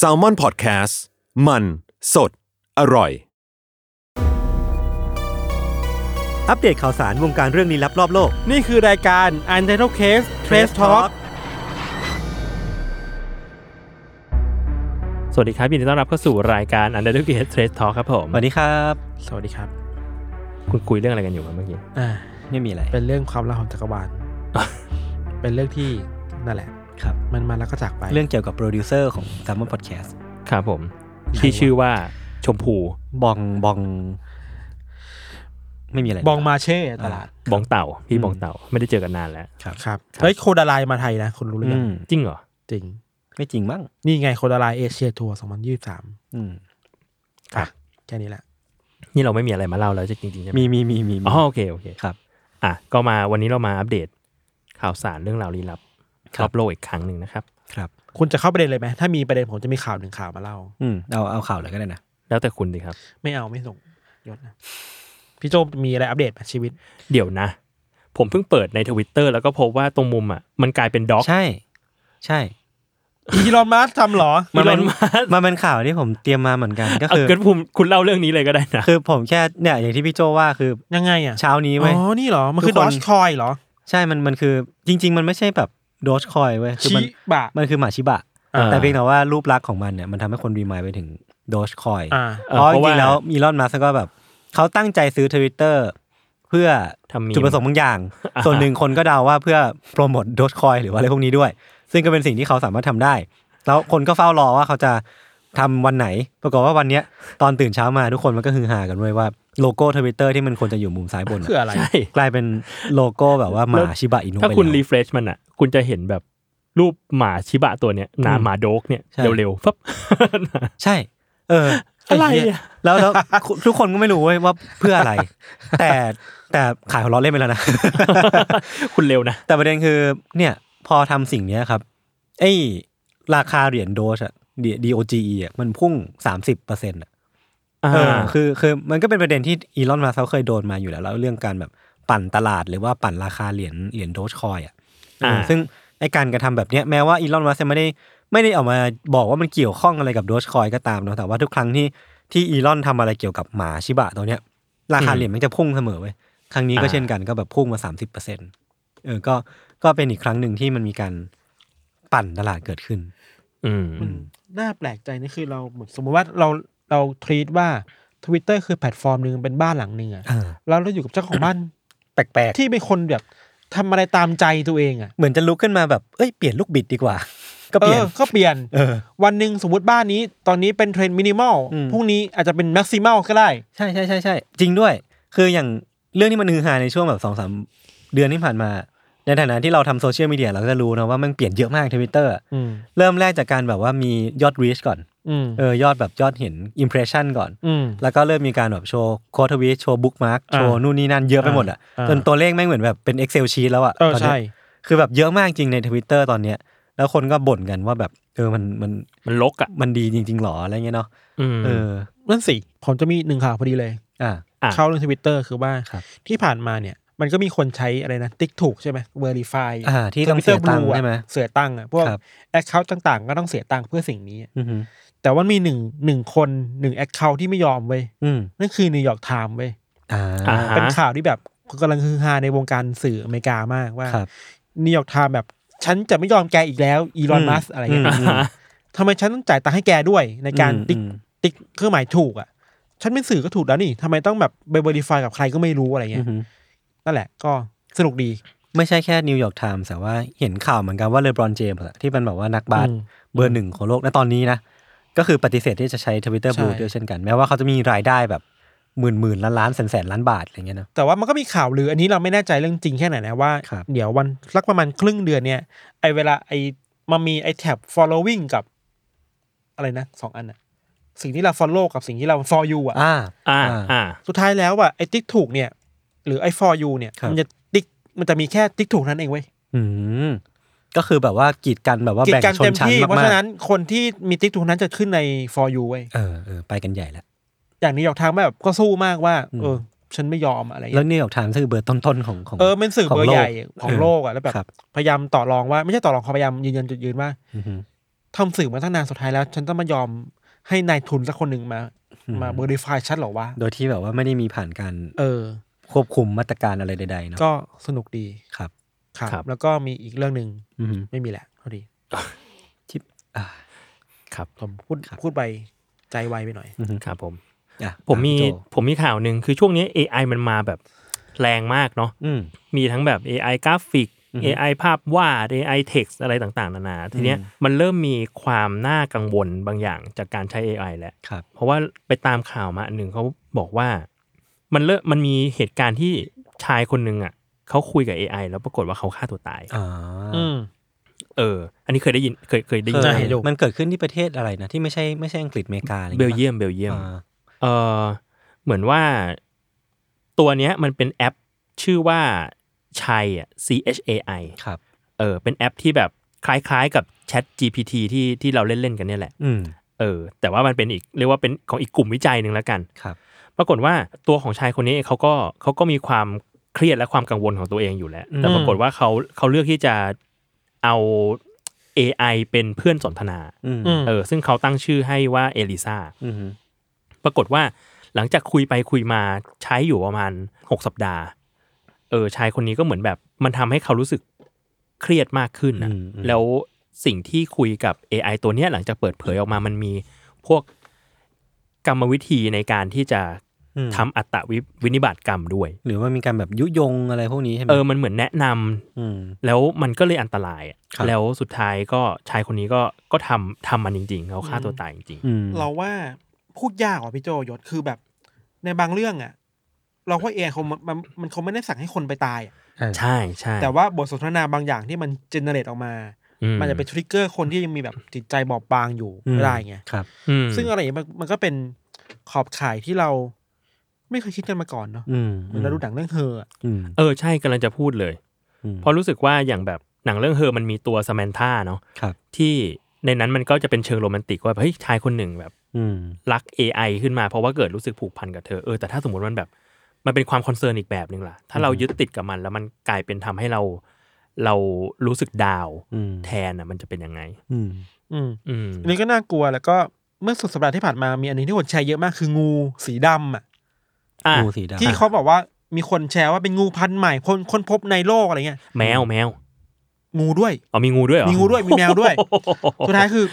s a l m o n PODCAST มัน สด อร่อย อัปเดตข่าวสารวงการเรื่องลี้ลับรอบโลก นี่คือรายการ u n t i t l e Case Trace Talk สวัสดีครับยินดีต้อนรับเข้าสู่รายการ Under the Trace Talk ครับผม สวัสดีครับ สวัสดีครับ คุณคุยเรื่องอะไรกันอยู่ครับเมื่อกี้ อ่า ไม่มีอะไร เป็นเรื่องความลับของจักรวาล เป็นเรื่องที่นั่นแหละ ครับมันมาแล้วก็จากไปเรื่องเกี่ยวกับโปรดิวเซอร์ของ s ซ m มอนพอดแคสต์ครับผมที่ชื่อว่าชมพูบองบอง ไม่มีอะไรบองมาเช่ตลาดบองเต่า พี่อืมบองเต่า ไม่ได้เจอกันนานแล้วครับครับเฮ้ย Kodaline มาไทยนะคุณรู้หรืออืยังมจริงเหรอจริง ไม่จริงมั้งนี่ไง Kodaline Asia Tour 2023อืมครับแค่นี้แหละ นี่เราไม่มีอะไรมาเล่าแล้วจริงๆใช่ไหมมีมีมีมีมีอ๋อโอเคโอเคครับ อะก็มาวันนี้เรามาอัปเดตข่าวสารเรื่องราวลี้ลับค รรัอบบโลกอีกครั้งหนึ่งนะครับ ครับ คุณจะเข้าประเด็นเลยไหมถ้ามีประเด็นผมจะมีข่าวหนึ่งข่าวมาเล่า อืมเอาเอาข่าวเลยก็ได้นะ แล้วแต่คุณดีครับ ไม่เอาไม่ส่งยศนะพี่โจมีอะไรอัปเดตไหมชีวิต เดี๋ยวนะ ผมเพิ่งเปิดในทวิตเตอร์แล้วก็พบว่าตรงมุมอะมันกลายเป็นด็อก ใช่ ใช่อีลอนมัสทำเหรอมันเป็น Elon Musk มันเป็นข่าวที่ผมเตรียมมาเหมือนกัน ก็เอาคือเกิดผมคุณเล่าเรื่องนี้เลยก็ได้นะคือผมแค่เนี่ยอย่างที่พี่โจว่าคือยังไงอะเช้านี้อ๋เว้ยอนี่เหรอมันคือทุดกอคนชคอยเหรอ ใช่มันมันคือจริง ๆ มันไม่ใช่แบบ โดชคอยเว้ยคือชิมันบะ มันคือหมาชิบะ อ่า แต่เพียงแต่ว่ารูปลักษณ์ของมันเนี่ยมันทำให้คนรีมายไปถึงโดชคอย อ่า เออเพราะเพจราะว่าริงๆแล้วอีลอนมัสก็แบบเขาตั้งใจซื้อทวิตเตอร์เพื่อทำมีม จุดประสงค์บางอย่าง ส่วนหนึ่งคนก็เดาว่าเพื่อโปรโมทโดชคอยหรือว่าอะไรพวกนี้ด้วย ซึ่งก็เป็นสิ่งที่เขาสามารถทำได้ แล้วคนก็เฝ้ารอว่าเขาจะ ทำวันไหน ปรากฏว่าวันเนี้ยตอนตื่นเช้ามาทุกคนมันก็ฮือฮากันด้วยว่าโลโก้ทวิตเตอร์ที่มันควรจะอยู่มุมซ้ายบนคืออะไรใช่กลายเป็นโลโก้แบบว่าหมาชิบะอินุถ้าไปคุณแล้ว refresh มันอะ คุณจะเห็นแบบรูปหมาชิบะตัวเนี้ยหนาอืมหมา Doge เนี่ยใช่เร็วๆฟับใช่ เอออะไรเหี้ยอะแล้วแล้วทุกคนก็ไม่รู้เว้ยว่าเพื่ออะไร แต่แต่ขายหัวเราะเล่นไปแล้วนะ คุณเร็วนะ แต่ประเด็นคือเนี่ยพอทำสิ่งเนี้ยครับ ไอ้ราคาเหรียญโดสอะ DOGE อะมันพุ่งสามสิบเปอร์เซ็นต์อะเออคือคือมันก็เป็นประเด็นที่อีลอนมาเขาเคยโดนมาอยู่แล้วแล้วเรื่องการแบบปั่นตลาดหรือว่าปั่นราคาเหรียญเหรียญโดชคอยอะเออซึ่งไอ้การกระทำแบบเนี้ยแม้ว่าอีลอนมัสก์จะไม่ได้ไม่ได้ออกมาบอกว่ามันเกี่ยวข้องอะไรกับโดชคอยก็ตามเนาะแต่ว่าทุกครั้งที่ที่อีลอนทำอะไรเกี่ยวกับหมาชิบะตัวเนี้ยราคาเหรียญมันจะพุ่งเสมอเว้ยครั้งนี้ก็เช่นกันก็แบบพุ่งมาสามสิบเปอร์เซ็นต์เออก็ก็เป็นอีกครั้งหนึ่งที่มันมีการปั่นตลาดเกิดขึ้น อืมมั นน่าแปลกใจนี่คือเราเหมือนสมมติว่าเราเรา treat ว่าทวิตเตอร์คือแพลตฟอร์มหนึ่งเป็นบ้านหลังหนึ่งอะอ่า แล้วเราอยู่กับเจ้าของบ้าน แปลกที่เป็นคนแบบทำอะไรตามใจตัวเองอะๆ เหมือนจะลุกขึ้นมาแบบ เอ้ย เปลี่ยนลูกบิดดีกว่า ก็เปลี่ยน ออก็เปลี่ยน เออ วันหนึ่งสมมติบ้านนี้ ตอนนี้เป็นเทรนด์มินิมอลอืม พรุ่งนี้อาจจะเป็น maximal ก็ได้ ใช่ใช่ใช่ใช่จริงด้วย คืออย่างเรื่องที่มันฮือฮาในช่วงแบบสองสามเดือนที่ผ่านมา ในฐานะที่เราทำโซเชียลมีเดียเราก็จะรู้นะว่ามันเปลี่ยนเยอะมากทวิตเตอร์อืมเริ่มแรกจากการแบบว่ามียอด reach ก่อนอืมเออยอดแบบยอดเห็น impression ก่อน อืม แล้วก็เริ่มมีการแบบโชว์ quote tweet โชว์ bookmark อ่าโชว์นู่นนี่นั่นเยอะไปหมดอะอ่า จนตัวเลขแม่งเหมือนแบบเป็น Excel sheet แล้วอะเออตนเนี้ยใช่คือแบบเยอะมากจริงในทวิตเตอร์ตอนเนี้ยแล้วคนก็บ่นกันว่าแบบเออมันมันมันลกอะมันดีจริง ๆหรออะไรเงี้ยเนาะอืม เออนั่นสิ ผมจะมีหนึ่งข่าวพอดีเลย อ่าอะ เข้าเรื่องทวิตเตอร์คือว่าครับ ที่ผ่านมาเนี่ย มันก็มีคนใช้อะไรนะติ๊กถูกใช่ไหม Verify อ่าที่ต้องเสียตังค์ใช่ไหมเสียตังค์อะพวกครับ account ต่างๆ ก็ต้องเสียตังค์เพื่อสิ่งนี้อือหือแต่ว่ามีหนึ่งหนึ่งคนหนึ่ง account ที่ไม่ยอมเว้ยอืมนั่นคือ New York Times เว้ยอ่าอ่าเป็นข่าวที่แบบกำลังฮือฮาในวงการสื่ออเมริกามากว่าครับ New York Times แบบฉันจะไม่ยอมแกอีกแล้วอีลอนอืมมัสอะไรเงี้ยอืมทำไมฉันต้องจ่ายตังค์ให้แกด้วยในการอืมติ๊กอืมติ๊กเครื่องหมายถูกอะฉันเป็นสื่อก็ถูกแล้วนี่ทำไมต้องแบบไป verify กับใครก็ไม่รู้อะไรอืเงี้อยหือ นั่นแหละก็สนุกดี ไม่ใช่แค่ New York Times แต่ว่าเห็นข่าวเหมือนกันว่าเลบรอนเจมส์ที่เป็นแบบว่านักบาสอืมเบอร์หนึ่งของโลกณตอนนี้นะ ก็คือปฏิเสธที่จะใช้ Twitter ใช่ Blue ด้วยเช่นกัน แม้ว่าเขาจะมีรายได้แบบหมื่นหมื่นล้านล้านแสนแสนล้านบาทอะไรเงี้ยเนอะแต่ว่ามันก็มีข่าวลืออันนี้เราไม่แน่ใจเรื่องจริงแค่ไหนนะว่าครับเดี๋ยววันสักประมาณครึ่งเดือนเนี่ยไอเวลาไอมันมีไอ้แท็บ following กับ อะไรนะสองอันอะสิ่งที่เรา follow กับสิ่งที่เรา for you อะอ่าอ่าอ่าสุดท้ายแล้วอะไอ้ติ๊กถูกเนี่ย หรือไอ้ for you เนี่ย ครับ มันจะติ๊กมันจะมีแค่ติ๊กถูกนั้นเองเว้ยอืมก็คือแบบว่ากีดกันแบบว่ากิจแบ่งการชเต็นมชั้นที่ เพราะมากฉะนั้นคนที่มีติ๊กถูกนั้นจะขึ้นใน for you เว้ยๆเออเออไปกันใหญ่แล้ว อย่างนี้ออกทางแบบก็สู้มากว่า อืม เออ ฉันไม่ยอมอะไรแล้วเงี้ยนิวยอร์กไทม์คือเบอร์ต้นๆของของ เออเป็นสื่อของเบอร์โลกใหญ่ของเออโลกอะแล้วแบบครับ พยายามต่อรองว่าไม่ใช่ต่อรองเขาพยายามยืนยันจุดยืนว่าอือฮึทำสื่อมาตั้งนานสุดท้ายแล้ว ฉันต้องมายอมให้นายทุนสักคนหนึ่งมา มาเบอร์ดิฟายชัดเหรอวะ โดยที่แบบว่าไม่ได้มีผ่านการเออ ควบคุมมาตรการอะไรใดๆเนาะก็สนุกดีครับ ครับ ครับ แล้วก็มีอีกเรื่องหนึ่งอือฮึไม่มีแหละเท่าดีชิปอ่า ครับ ผมพูดครับ พูดไปใจไวไปหน่อยอือฮึครับผม อะผมมีโจผมมีข่าวหนึ่งคือช่วงนี้ AI มันมาแบบแรงมากเนาะอืม มีทั้งแบบ AI กราฟิก อือฮึ AI ภาพวาด AI text อะไรต่างๆ นานาทีเนี้ยอืมมันเริ่มมีความน่ากังวลบางอย่างจากการใช้ AI แล้ว ครับ เพราะว่าไปตามข่าวมาอันหนึ่งเขาบอกว่า มันเริ่มมันมีเหตุการณ์ที่ชายคนหนึ่งอะเขาคุยกับ AI แล้วปรากฏว่าเขาฆ่าตัวตายอ่าอืมเออ อันนี้เคยได้ยินเคยเคยได้ยินเคไหมเห็นอยู่มันเกิดขึ้นที่ประเทศอะไรนะ ที่ไม่ใช่ไม่ใช่อังกฤษอเมริกาอะไรเบลเยียมเบลเยียมอ่าเออเหมือนว่าตัวเนี้ยมันเป็นแอปชื่อว่าชัยอะ C H A I ครับ เออ เป็นแอปที่แบบคล้ายๆ กับ Chat GPT ที่ที่เราเล่นๆกันเนี่ยแหละ อืม เออ แต่ว่ามันเป็นอีกเรียกว่าเป็นของอีกกลุ่มวิจัยหนึ่งแล้วกัน ครับ ปรากฏว่าตัวของชายคนนี้เขาก็เขาก็มีความเครียดและความกังวลของตัวเองอยู่แล้ว แต่อืมปรากฏว่าเขาเขาเลือกที่จะเอา AI เป็นเพื่อนสนทนาอืมอืมเออ ซึ่งเขาตั้งชื่อให้ว่าเอลิซาอืมปรากฏว่าหลังจากคุยไปคุยมาใช้อยู่ประมาณหกสัปดาห์ เออชายคนนี้ก็เหมือนแบบ มันทำให้เขารู้สึกเครียดมากขึ้นนะอืมอืมแล้วสิ่งที่คุยกับ AI ตัวเนี้ยหลังจากเปิดเผยออกมามันมีพวก กรรมวิธีในการที่จะอืมทำอัตวิวินิบาตกรรมด้วย หรือว่ามีการแบบยุยงอะไรพวกนี้ใช่ไหมเออมันเหมือนแนะนำอืมแล้วมันก็เลยอันตรายอะครับแล้วสุดท้ายก็ชายคนนี้ก็ก็ทำทำมันจริง ๆ เขาฆ่าตัวตายจริงอืมเราว่าพูดยากว่ะพี่โจยศคือแบบ ในบางเรื่องอะ เราว่าเอคงมันมันมันคงไม่ได้สั่งให้คนไปตายอะๆใช่ใช่แต่ว่าบทสนทนาบางอย่างที่มันเจเนเรตออกมาอื มันจะเป็นทริกเกอร์คนที่ยังมีแบบจิตใจบอบบางอยู่อืมไม่ได้ไงครับอืมซึ่งอะไรอย่างเงี้ยมันมันก็เป็นขอบข่ายที่เราไม่เคยคิดกันมาก่อนเนาะอืมเหมือนเราดูหนังเรื่องเฮออะอืมเออใช่กำลังจะพูดเลยอืมเพราะรู้สึกว่าอย่างแบบหนังเรื่องเฮอมันมีตัวสแมนธาเนาะครับที่ในนั้นมันก็จะเป็นเชิงโรแมนติกว่าแบบเฮ้ยชายคนหนึ่งแบบอืมรัก AI ขึ้นมาเพราะว่าเกิดรู้สึกผูกพันกับเธอเออแต่ถ้าสมมติมันแบบมันเป็นความ concern อีกแบบหนึ่งล่ะ ถ้าเรายึดติดกับมันแล้วมันกลายเป็นทำให้เรา เรารู้สึก down อืมแทนอะมันจะเป็นยังไง อืม อืมอืมอันนี้ก็น่ากลัวแล้วก็เมื่อสุดสัปดาห์ที่ผ่านมามีอันหนึงที่คนแชร์เยอะมากคืองูสีดำอะอะงูสีดำที่เขาบอกว่ามีคนแชร์ว่าเป็นงูพันธุ์ใหม่คนคนพบในโลกอะไรเงี้ยแมวแมว งูด้วยอ๋อมีงูด้วยเหรอมีงูด้วยมีแมวด้วยสุดท้ายคือ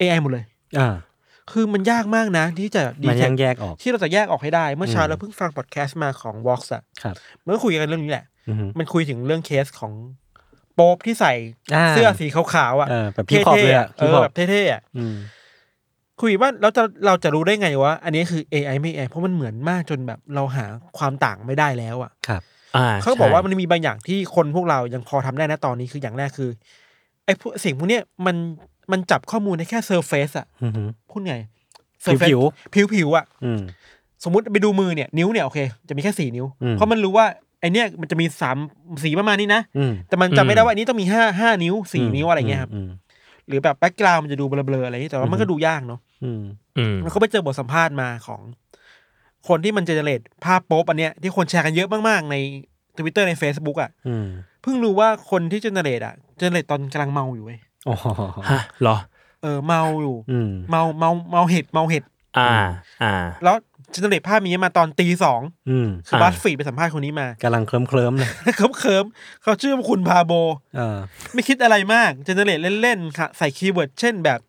AI หมดเลย อ่า คือมันยากมากนะ ที่จะมันยัง detect แยกออก ที่เราจะแยกออกให้ได้ เมื่อเช้าอืมเราเพิ่งฟังพอดแคสต์มาของ Vox อะครับมันก็คุยกันเรื่องนี้แหละอื มมันคุยถึงเรื่องเคสของโป๊ปที่ใส่อ่าเสื้อสีขาวๆอะเออแบบพี่ขอบเลยอะเท่ๆเอพี่ขออบแบบเท่ๆอะอืมคุยว่าเราจะเราจะรู้ได้ไงว่าอันนี้คือ AI ไม่ AI เพราะมันเหมือนมากจนแบบเราหาความต่างไม่ได้แล้วอะครับอ่าเขาบอกว่าใช่มันมีบางอย่างที่คนพวกเรายังพอทำได้นะตอนนี้คืออย่างแรกคือไอ้พวกสิ่งพวกเนี้ยมันมันจับข้อมูลได้แค่ surface อะอืมพูดไงผิวผิวผิวๆอะอืมสมมติไปดูมือเนี่ยนิ้วเนี่ยโอเค จะมีแค่สี่นิ้วอืมเพราะมันรู้ว่า ไอเนี้ยมันจะมีสามสีประมาณนี้นะอืมแต่มันจำไม่ได้ว่าอันนี้ต้องมีห้าห้านิ้วสี่นิ้วอะไรเงี้ยครับอืมหรือแบบ background มันจะดูเบลอๆอะไรอย่างเงี้ยแต่ว่ามันก็ดูยากเนาะอืมอืมมันก็ไปเจอบทสัมภาษณ์มาของ คนที่มัน generate ภาพโป๊ปอันเนี้ยที่คนแชร์กันเยอะมากๆในทวิตเตอร์ใน Facebook อะอืมเพิ่งรู้ว่าคนที่ generate อะ generate ตอนกำลังเมาอยู่เว้ยอ๋อฮะเหรอ เออเมาอยู่อืมเมาเมาเมาเห็ดเมาเห็ด อ่า อ่า แล้ว generate ภาพนี้มาตอนตีสองอืมคืออ่า BuzzFeed ไปสัมภาษณ์คนนี้มากำลังเคลิ้มเคลิ้มๆเลยเคลิ้มเคลิ้มๆเขาชื่อว่าคุณพาโบเออไม่คิดอะไรมาก generate เล่นๆค่ะใส่ keyword เช่นแบบ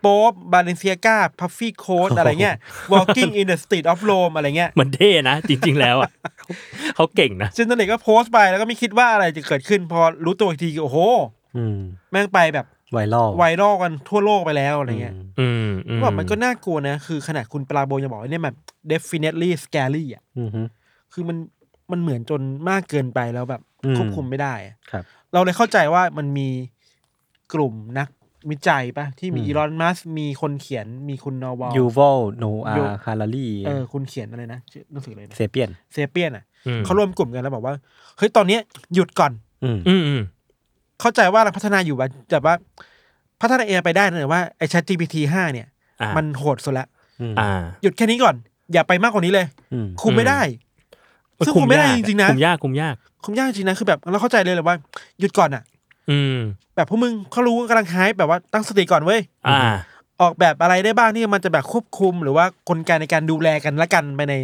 Pope Balenciaga puffy coat อะไรเงี้ย walking in the street of Rome อะไรเงี้ยมันเท่นะ จริง ๆ แล้วอะเขาเขาเก่งนะเจเนเรตก็โพสต์ไปแล้วก็ไม่คิดว่าอะไรจะเกิดขึ้น พอรู้ตัวอีกทีโอ้โหอืมแม่งไปแบบ ไวรัลไวรัลกันทั่วโลกไปแล้วอะไรเงี้ยอืมอืมว่ามันก็น่ากลัวนะ คือขนาดคุณปลาโบยังบอกว่าเนี่ยแบบ definitely scary อะอืมอืมคือมันมันเหมือนจนมากเกินไปแล้วแบบอืมควบคุมไม่ได้อะครับ เราเลยเข้าใจว่ามันมีกลุ่มนักวิจัยปะที่มีอืมอีลอนมัสมีคนเขียนมีคุณนอวอลยูวอลโนอายูฮารารีเออคุณเขียนอะไรนะชื่อหนังสืออะไรนะเซเปียนเซเปียนอะอืมเขารวมกลุ่มกันแล้วบอกว่าเฮ้ยตอนเนี้ยหยุดก่อน อืมอืมอืม เข้าใจว่าเราพัฒนาอยู่แบบแบบว่าพัฒนาเอไปได้นะแต่ว่าไอ้ Chat GPT 5เนี่ย อ่ามันโหดสุดละอ่า หยุดแค่นี้ก่อน อย่าไปมากกว่านี้เลย อืมคุมไม่ได้ ซึ่งคุมไม่ได้จริงๆนะ คุมยากคุมยาก คุมยากจริงๆนะคือแบบเราเข้าใจเลยเลยว่า หยุดก่อนอะ อืม แบบพวกมึงเขารู้กำลังหายแบบว่าตั้งสติก่อนเว้ย อ่า ออกแบบอะไรได้บ้างที่มันจะแบบควบคุม หรือว่ากลไกในการดูแลกันและกันไปใน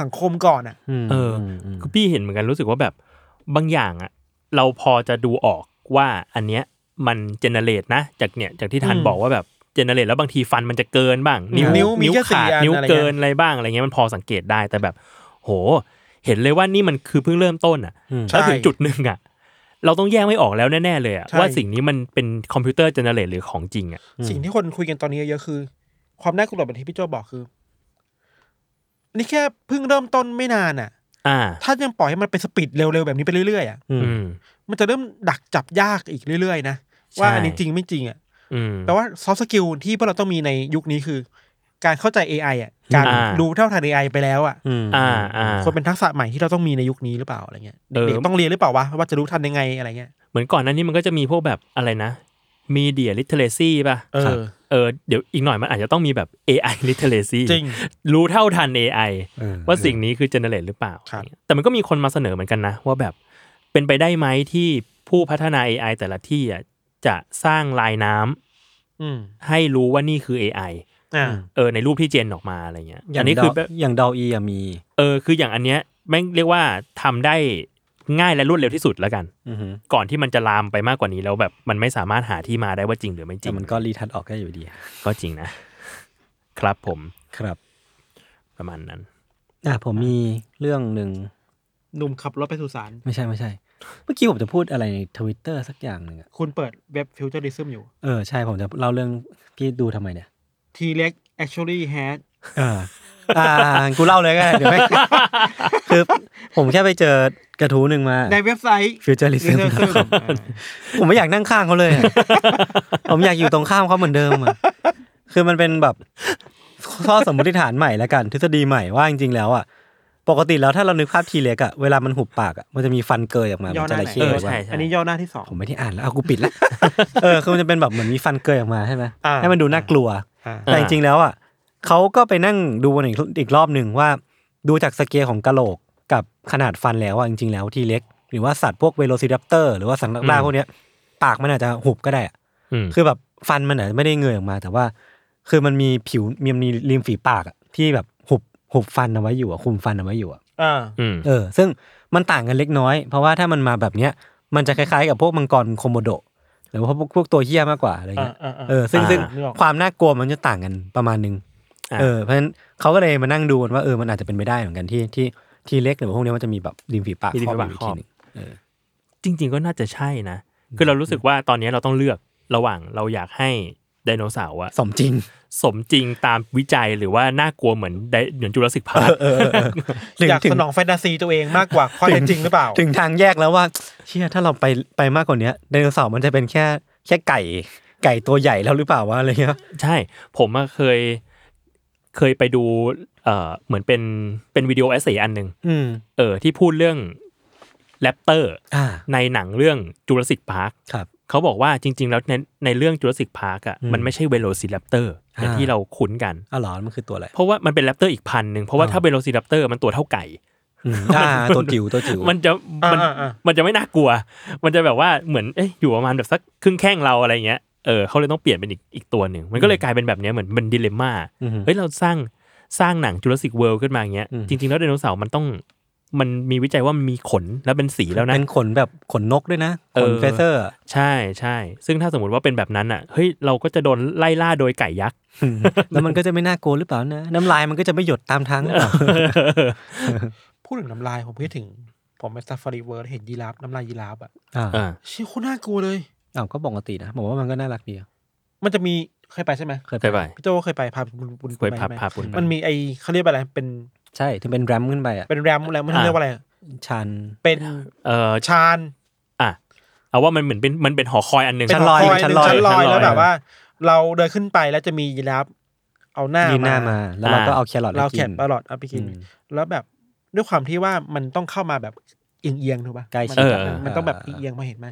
สังคมก่อนอะมเอออมคือพี่เห็นเหมือนกันรู้สึกว่าแบบบางอย่างอะเราพอจะดูออก ว่าอันเนี้ยมันเจเนเรตนะ จากเนี่ยจากที่ทันอืมบอกว่าแบบเจเนเรตแล้วบางทีฟันมันจะเกินบ้าง นิ้วนิ้วมีนิ้วแค่สี่ขาดอันนิ้วอะไรเงี้ยเกินอะไรบ้างอะไรเงี้ยมันพอสังเกตได้แต่แบบ โห เห็นเลยว่านี่มันคือเพิ่งเริ่มต้นอะอืมแล้วถึงจุดหนึ่งอะเราต้องแยกไม่ออกแล้วแน่ๆเลยอะใช่ว่าสิ่งนี้มันเป็น computer generate หรือของจริงอะสิ่งที่คนคุยกันตอนนี้เยอะๆคือ ความน่ากลัวแบบที่พี่โจบอกคือ นี่แค่เพิ่งเริ่มต้นไม่นานอะอ่า ถ้ายังปล่อยให้มันเป็น speed เร็วๆแบบนี้ไปเรื่อยๆอะอื มอืมมันจะเริ่มดักจับยากอีกเรื่อยๆนะว่าอันนี้จริงไม่จริงอะอืมแปลว่า soft skill ที่พวกเราต้องมีในยุคนี้คือ การเข้าใจ AI อะการอ่ารู้เท่าทัน AI ไปแล้วอะอืมอ่าอ่าควรเป็นทักษะใหม่ที่เราต้องมีในยุคนี้หรือเปล่าอะไรเงี้ยเออเด็กๆต้องเรียนหรือเปล่าวะว่าจะรู้ทันยังไงอะไรเงี้ยเหมือนก่อนหนั้นนี่มันก็จะมีพวกแบบอะไรนะ media literacy ป่ะเออเออเดี๋ยวอีกหน่อยมันอาจจะต้องมีแบบ AI literacy จริง รู้เท่าทัน AI เออว่าสิ่งนี้คือ generate หรือเปล่าครับแต่มันก็มีคนมาเสนอเหมือนกันนะ ว่าแบบ เป็นไปได้ไหมที่ผู้พัฒนา AI แต่ละที่อะจะสร้างลายน้ำอืมให้รู้ว่านี่คือ AI อ่าเออในรูปที่ gen ออกมาอะไรเงี้ยอย่าอังนนี้คือแบบอย่างดออีมี เออ คืออย่างอันเนี้ยแม่งเรียกว่าทำได้ง่ายและรวดเร็วที่สุดแล้วกันอือหือก่อนที่มันจะลามไปมากกว่านี้แล้วแบบมันไม่สามารถหาที่มาได้ว่าจริงหรือไม่จริงแต่มันก็ retouch ออกได้อยู่ดี ก็จริงนะ ครับผมครับ ประมาณนั้น อะผมมีเรื่องหนึ่งหนุ่มขับรถไปสุสานไม่ใช่ไม่ใช่ เมื่อกี้ผมจะพูดอะไรในทวิตเตอร์สักอย่างหนึ่งอะคุณเปิดเว็บ Futurism อยู่ เออใช่ผมจะเล่าเรื่องพี่ดูทำไมเนี่ย ทีเล็ก actually had อ่าอ่ากูเล่าเลยก็ได้เดี๋ยวไม่คือผมแค่ไปเจอกระทู้หนึ่งมา ในเว็บไซต์ futurism Futurism ผมไม่อยากนั่งข้างเขาเลยอะ ผมอยากอยู่ตรงข้ามเขาเหมือนเดิมอะคือมันเป็นแบบข้อสมมติฐานใหม่แล้วกัน ทฤษฎีใหม่ว่าจริงๆแล้วอะ ปกติแล้วถ้าเรานึกภาพทีเล็กอะเวลามันหุบปากอะมันจะมีฟันเกยออกมาเหย่มืออนหจน้าระไหนเข้เออหรือว่าใช่ใช่ อันนี้ย่อหน้าที่สอง ผมไม่ได้อ่านแล้วเอากูปิดละ เออคือมันจะเป็นแบบเหมือนมีฟันเกยออกมาใช่ไหมอ่า ให้มันดูน่ากลัว อ่า แต่จริงๆแล้วอะเขาก็ไปนั่งดูกันอีกอีกรอบหนึ่งว่า ดูจากสเกลของกะโหลกกับขนาดฟันแล้วอะจริง ๆ แล้วทีเล็ก หรือว่าสัตว์พวกเวโรซิรัปเตอร์หรือว่าสัตว์นักล่าพวกเนี้ย ปากมันอาจจะหุบก็ได้อะอืม คือแบบฟันมันอาจจะไม่ได้เงยออกมา แต่ว่า คือมันมีผิวมีมีริมฝีปากอะที่แบบ หุบหุบฟันเอาไว้อยู่อะคุมฟันเอาไว้อยู่อะอ่าอืมเออ ซึ่งมันต่างกันเล็กน้อย เพราะว่าถ้ามันมาแบบเนี้ยมันจะคล้ายๆกับพวกมังกรโคโมโดหรือว่าพวกพวกตัวเหี้ยมากกว่าอะไรเงี้ยอ่าอ่าอ่าเออซึ่งอ่าซึ่งนึกออกความน่ากลัวมันจะต่างกันประมาณนึงอะเออเพราะฉะนั้นเขาก็เลยมานั่งดูกันว่าเออมันอาจจะเป็นไปได้เหมือนกันที่ที่ที่เล็กหรือว่าพวกเนี้ยมันจะมีแบบริมฝีปากมีริมครอบฝีอยู่ปากอีกทีหนึงเออจริง ๆ ก็น่าจะใช่นะคือเรารู้สึกว่าตอนนี้เราต้องเลือกระหว่างเราอยากให้ ไดโนเสาร์อะสมจริง สมจริงตามวิจัยหรือว่าน่ากลัวเหมือนไดเหมือนจุลศิษย์พาร์คถึงอยากถึงสนองแฟนตาซีตัวเองมากกว่าข้อเท็จจริงหรือเปล่า ถึงทางแยกแล้วว่าเชื่อถ้าเราไปไปมากกว่าเนี้ยไดโนเสาร์มันจะเป็นแค่แค่ไก่ไก่ตัวใหญ่แล้วหรือเปล่าวะอะไรเงี้ยใช่ ผมอะเคยเคยไปดูเอ่อเหมือนเป็นเป็น video essay อันหนึ่งอืมเออที่พูดเรื่องแรปเตอร์อ่าในหนังเรื่อง Jurassic Park ครับ เขาบอกว่าจริง ๆ แล้วในในเรื่อง Jurassic Park อะอืมมันไม่ใช่เวโรซิ raptorอย่างอ่าที่เราคุ้นกันอ๋อเหรอมันคือตัวอะไร เพราะว่ามันเป็น raptor อีกพันธุ์หนึ่งเพราะว่าอ่าถ้า velociraptor มันตัวเท่าไก่อืมอ่าตัวจิ๋วตัวจิ๋วมันจะมันอ่าอ่ามันจะไม่น่ากลัว มันจะแบบว่าเหมือนเอ๊ะอยู่ประมาณแบบสักครึ่งแข้งเราอะไรเงี้ยเออเขาเลยต้องเปลี่ยนเป็นอีกอีกตัวหนึ่งมันก็เลยกลายเป็นแบบเนี้ยเหมือนเป็น dilemma อือหือเฮ้ยเราสร้างสร้างหนัง Jurassic World ขึ้นมาอย่างเงี้ยอืมจริง ๆ แล้วไดโนเสาร์มันต้อง มันมีวิจัยว่ามันมีขนแล้วเป็นสีแล้วนะ เป็นขนแบบขนนกด้วยนะเออขน feather อะใช่ใช่ ซึ่งถ้าสมมติว่าเป็นแบบนั้นอะ เฮ้ย เราก็จะโดนไล่ล่าโดยไก่ยักษ์ แล้วมันก็จะไม่น่ากลัวหรือเปล่านะ น้ำลายมันก็จะไม่หยดตามทางหรือเปล่าพูดถึงน้ำลายผมคิดถึง ผมไป Safari World เห็นยีราฟน้ำลายยีราฟอะอ่าอ่าเชี่ยโคตรน่ากลัวเลยอ้าวก็ปกตินะผมว่ามันก็น่ารักดีอะมันจะมีเคยไปใช่ไหมเคยเคยไปพี่โจเคยไปพาบุญบุญเคยพาไปไหมพาคุณไปมันมีไอเขาเรียกว่าอะไรเป็น ใช่ที่เป็น ramp ขึ้นไปอะเป็น ramp อะไรมันอ่าเรียกว่าอะไรชันเป็นเออชานอะเอาว่ามันเหมือนเป็นมันเป็นหอคอยอันหนึ่งเป็นชั้นลอยหคชั้นหลอยชั้นลอยชั้นลอยแล้วแบบว่า เราเดินขึ้นไปแล้วจะมียีราฟเอาหน้ายืนหน้ามา แล้วเราก็เอาแครอทเราให้แคกิบนตลอดเอาไปกินอืมแล้วแบบด้วยความที่ว่ามันต้องเข้ามาแบบเอียงๆถูกปะใกล้ชิดมันกันมันต้องแบบเอียงๆมาเห็นไหม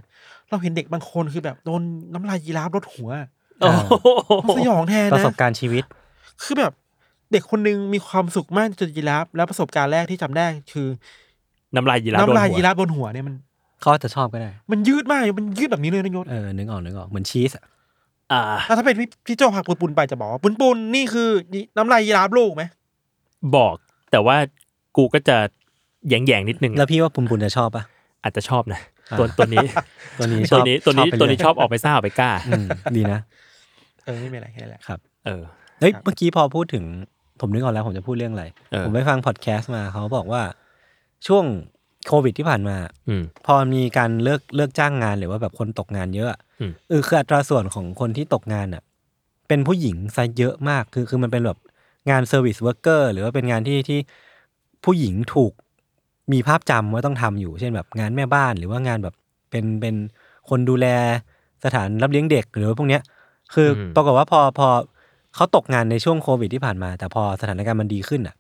เราเห็นเด็กบางคนคือแบบโดนน้ำลายยีราฟรดหัวโอ้โหมันสยองแทนประนะสบการณ์ชีวิต คือแบบ เด็กคนนึงมีความสุขมากจนยีราฟแล้วประสบการณ์แรกที่จำได้คือ น้ำลายยีราฟโดนน้ำลายหัวยีราฟบนหัวเนี่ยมันเขาอาจจะชอบก็ได้ มันยืดมากเลยมันยืดแบบนี้เลยนะยศเออนึกออกนึกออกเหมือนชีสอะอ่าอะถ้าเป็นพี่พี่โจผักปุนปุนๆไปจะบอกว่าปุนปุนๆนี่คือ น้ำลายยีราฟลูกไหมบอกแต่ว่ากูก็จะแยงแยงๆนิดนึงแล้วพี่ว่าปุนปุนจะชอบปะอาจจะชอบนะอ่าตัวตัวนี้ ตัวนี้ชตัอวบนี้ตัวนี้ไปตัวนี้เรื่ยชอบออกไปซ่าออกไปกล้าอืมดีนะ เออไม่เป็นไรแค่นั้นแหละครับ เออเฮ้ยครับเมื่อกี้พอพูดถึง ผมนึกออกแล้วผมจะพูดเรื่องอะไร เออ ผมไปฟังพอดแคสต์มาเขาบอกว่าช่วงโควิดที่ผ่านมา อืม พอมีการเลิกเลิกจ้างงานหรือว่าแบบคนตกงานเยอะอะอืม เออคืออัตราส่วนของคนที่ตกงานอะ เป็นผู้หญิงซะเยอะมากคือคือมันเป็นแบบงาน service worker หรือว่าเป็นงานที่ที่ผู้หญิงถูกมีภาพจำว่าต้องทำอยู่ เช่นแบบงานแม่บ้านหรือว่างานแบบเป็นเป็นคนดูแลสถานรับเลี้ยงเด็กหรือว่าพวกเนี้ย คืออม ปรากฏว่าพอพอ เขาตกงานในช่วงโควิดที่ผ่านมา แต่พอสถานการณ์มันดีขึ้นอะ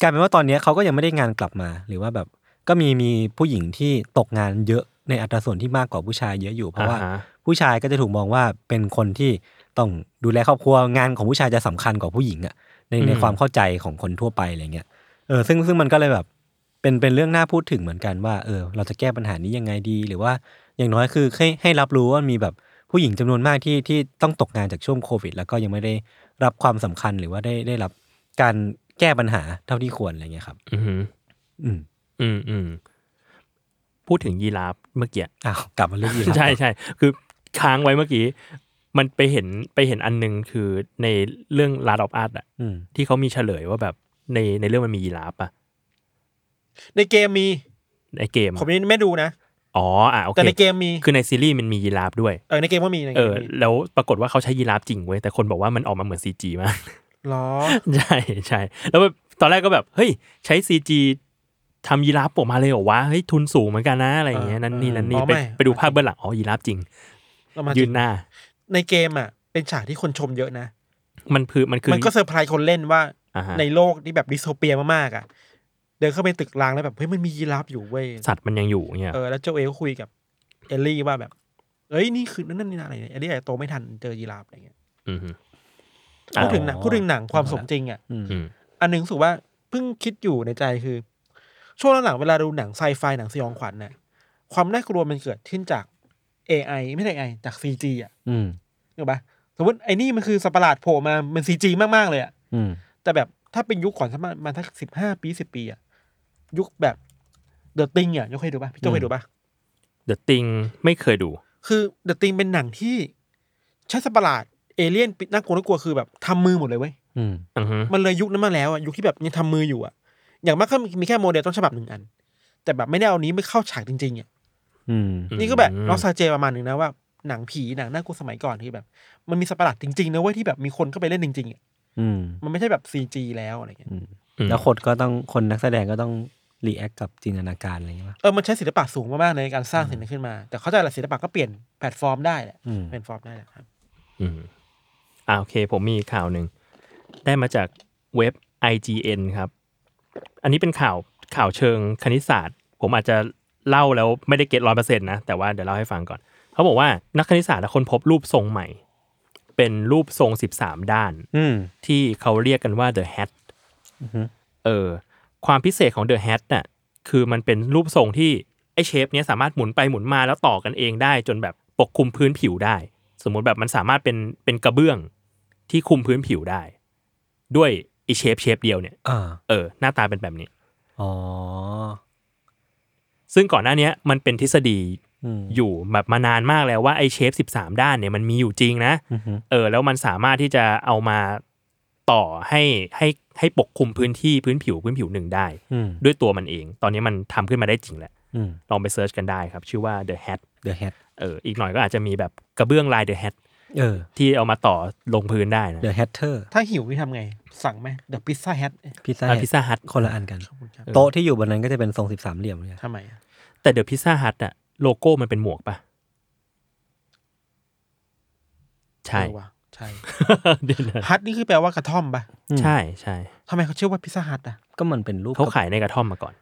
กลายเป็นว่าตอนเนี้ยเขาก็ยังไม่ได้งานกลับมา หรือว่าแบบก็มีมีผู้หญิงที่ตกงานเยอะในอัตราส่วนที่มากกว่าผู้ชายเยอะอยู่ เพราะว่าอ่าฮะผู้ชายก็จะถูกมองว่าเป็นคนที่ต้องดูแลครอบครัวงานของผู้ชายจะสำคัญกว่าผู้หญิงอะในในอืมความเข้าใจของคนทั่วไปอะไรเงี้ยเออซึ่งซึ่งมันก็เลยแบบเป็นเป็นเรื่องน่าพูดถึงเหมือนกันว่าเออเราจะแก้ปัญหานี้ยังไงดีหรือว่าอย่างน้อยคือให้ให้รับรู้ว่ามีแบบผู้หญิงจำนวนมากที่ที่ต้องตกงานจากช่วงโควิด แล้วก็ยังไม่ได้ รับความสำคัญหรือว่าได้ได้รับการแก้ปัญหาเท่าที่ควรอะไรเงี้ยครับ อืมอืมอืมอืมพูดถึงยีราฟเมื่อกี้อ้าวกลับมาเรื่องยีราฟใช่ใช่คือค้างไว้เมื่อกี้ มันไปเห็นไปเห็นอันหนึงคือในเรื่อง Last of Us อะอืมที่เขามีเฉลยว่าแบบในในเรื่องมันมียีราฟอะในเกมมีในเกมผมอะยังไม่ดูนะ อ๋ออะโอเคแต่ในเกมมีคือในซีรีส์มันมียีราฟด้วยเออในเกมก็มีในเอเกมอมีแล้วปรากฏว่าเขาใช้ยีราฟจริงเว้ยแต่คนบอกว่ามันออกมาเหมือนซีจีมากหรอใช่ใช่แล้วแบบตอนแรกก็แบบเฮ้ยใช้ซีจีทำยีราฟออกมาเลยเหรอวะเฮ้ยทุนสูงเหมือนกันนะอะไรอย่างเงี้ยนั่นนี่นั่นนี่อ๋อไปไม่ไปดูภาพเบื้องหลังอ๋อยีราฟจริงเรามายืยืนหน้า ในเกมอะ เป็นฉากที่คนชมเยอะนะ มันคือมันคือมันก็ sur prise คนเล่นว่าอ่าฮะในโลกที่แบบ dystopia มากๆอะ เดินเข้าไปตึกรางแล้วแบบเฮ้ยมันมียีราฟอยู่เว้ยสัตว์มันยังอยู่เนี่ยเออแล้วเจ้าเอก็คุยกับเอลลี่ว่าแบบเอ้ยนี่คือนั่นนั่นนี่อะไรเนี่ยเอลลี่อาจจะโตไม่ทันเจอยีราฟอะไรเงี้ยอืมฮึพูดถึงหนังพูดถึงหนังความสมจริงอะอืมอืมอันหนึ่งรู้สึกว่าเพิ่งคิดอยู่ในใจคือ ช่วงหลังๆเวลาดูหนังไซไฟหนังสยองขวัญน่ะความน่ากลัวมันเกิดขึ้นจาก AI ไม่ใช่ AI จาก CG อะอืมถูกปะสมมติไอ้นี่มันคือสัตว์ประหลาดโผล่มามัน CG มากๆเลยอะอืมแต่แบบถ้าเป็นยุคก่อนสักประมาณสักสิบห้าปีสิบปีอะ ยุคแบบ The Thing อะยกเคยดูปะพี่โจเคยดูปะ The Thing ไม่เคยดู คือ The Thing เป็นหนังที่ใช้สัตว์ประหลาดเอเลี่ยนน่ากลัวน่ากลัวคือแบบทำมือหมดเลยเว้ยอืมอือฮึมมันเลยยุคนั้นมาแล้วอะยุคที่แบบยังทำมืออยู่อะ อย่างมากก็มีแค่โมเดลต้นฉบับหนึ่งอัน แต่แบบไม่ได้เอานี้ไม่เข้าฉากจริงๆอะอืมนี่ก็แบบ nostal gia ประมาณหนึ่งนะว่าหนังผีหนังน่ากลัวสมัยก่อนที่แบบ มันมีสัตว์ประหลาดจริงๆนะเว้ยที่แบบมีคนเข้าไปเล่นจริงๆอะอืมมันไม่ใช่แบบ CG แล้วอะไรเงี้ยอืมอืมแล้วคนก็ต้องคนนักแสดงก็ต้อง react กับจินตนาการอะไรอย่างเงี้ยป่ะ เออ มันใช้ศิลปะสูงมากๆในการสร้างสิ่งนี้ขึ้นมา แต่เข้าใจแหละศิลปะก็เปลี่ยนแพลตฟอร์มได้แหละอืม เป็นฟอร์มได้แหละครับ อืมอ่าโอเค ผมมีข่าวหนึ่ง ได้มาจากเว็บ IGN ครับ อันนี้เป็นข่าวข่าวเชิงคณิตศาสตร์ ผมอาจจะเล่าแล้วไม่ได้เก็ตร้อยเปอร์เซ็นต์นะ แต่ว่าเดี๋ยวเล่าให้ฟังก่อน เขาบอกว่านักคณิตศาสตร์คนพบรูปทรงใหม่ เป็นรูปทรง 13 ด้าน อืม ที่เขาเรียกกันว่า the hat อือฮึเออ ความพิเศษของ the hat น่ะคือมันเป็นรูปทรงที่ไอเชฟเนี้ยสามารถหมุนไปหมุนมาแล้วต่อกันเองได้ จนแบบปกคลุมพื้นผิวได้ สมมุติแบบมันสามารถเป็นเป็นกระเบื้องที่คลุมพื้นผิวได้ ด้วยไอเชฟเชฟเดียวเนี่ยอ่าเออ หน้าตาเป็นแบบนี้อ๋อซึ่งก่อนหน้าเนี้ยมันเป็นทฤษฎีอืมอยู่แบบมานานมากแล้วว่าไอเชฟ13ด้านเนี่ยมันมีอยู่จริงนะอือฮึเออ แล้วมันสามารถที่จะเอามาต่อให้ให้ ให้ปกคลุมพื้นที่พื้นผิวพื้นผิวหนึ่งได้ ด้วยตัวมันเอง ตอนนี้มันทำขึ้นมาได้จริงแหละลองไป search กันได้ครับ ชื่อว่า The Hat The Hat เอออีกหน่อยก็อาจจะมีแบบกระเบื้องลาย The Hat เออ ที่เอามาต่อลงพื้นได้นะ The Hatter ถ้าหิวพี่ทำไง สั่งไหม The Pizza Hut Pizza Hut Pizza Hut คนละอันกัน โต๊ะที่อยู่บนนั้นก็จะเป็นทรงสิบสามเหลี่ยมเนี่ยทำไม แต่ The Pizza Hut อะโลโก้มันเป็นหมวกปะใช่ ใช่เดี๋ยวนะ hut นี่คือแปลว่ากระท่อมปะใช่ใช่ทำไมเขาชื่อว่า Pizza Hut อะก็มันเป็นรูปเขาขายในกระท่อมมาก่อน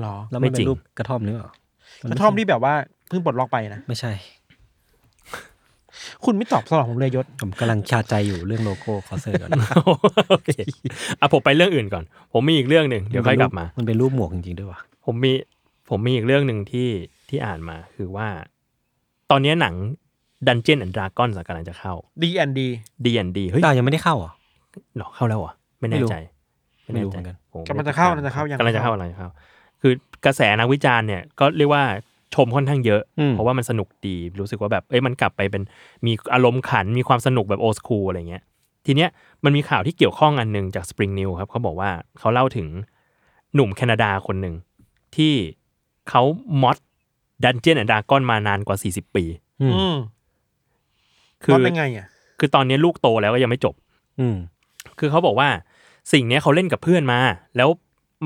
หรอแล้วไม่มันเป็จรินง รูปกระท่อมหรือเปล่ากระท่อมที่แบบว่าเพิ่งปลดล็อกไปนะ ไม่ใช่ คุณไม่ตอบสำหรับผมเลยยศ ผมกำลังชาใจอยู่เรื่องโลโก้คอเซอร์ก่อนโอเคอะผมไปเรื่องอื่นก่อน ผมมีอีกเรื่องหนึ่งเดี๋ยวค่อยกลับมามันเป็นรูปหมวกจริงๆด้วยวะผมมีผมมีอีกเรื่องหนึ่งที่ที่อ่านมาคือว่า ตอนนี้หนัง Dungeon and Dragons กำลังจะเข้าดีแอนดี D&D เฮ้ยอ้าวยังไม่ได้เข้าเหรอหรอเข้าแล้วเหรอไม่แน่ใจไม่รู้เหมือนกันผมกำลังจะเข้ากำลังจะเข้ายังกำลังจะเข้ากำลังจะเข้า คือกระแสนักวิจารณ์เนี่ยก็เรียกว่าชมค่อนข้างเยอะอืมเพราะว่ามันสนุกดีรู้สึกว่าแบบเอ้ยมันกลับไปเป็นมีอารมณ์ขันมีความสนุกแบบโอ h คูลอะไรเงี้ย ทีเนี้ยมันมีข่าวที่เกี่ยวข้องอันหนึ่งจาก Spring New ครับเขาบอกว่าเขาเล่าถึงหนุ่มแคนาดาคนหนึ่งที่เขามอดดันเจียนแอนดากอนมานานกว่า 40 ปีอืมอืม คือตอนเป็นไงอะคือตอนนี้ลูกโตแล้วก็ยังไม่จบ อืม คือเขาบอกว่าสิ่งเนี้ยเขาเล่นกับเพื่อนมา แล้ว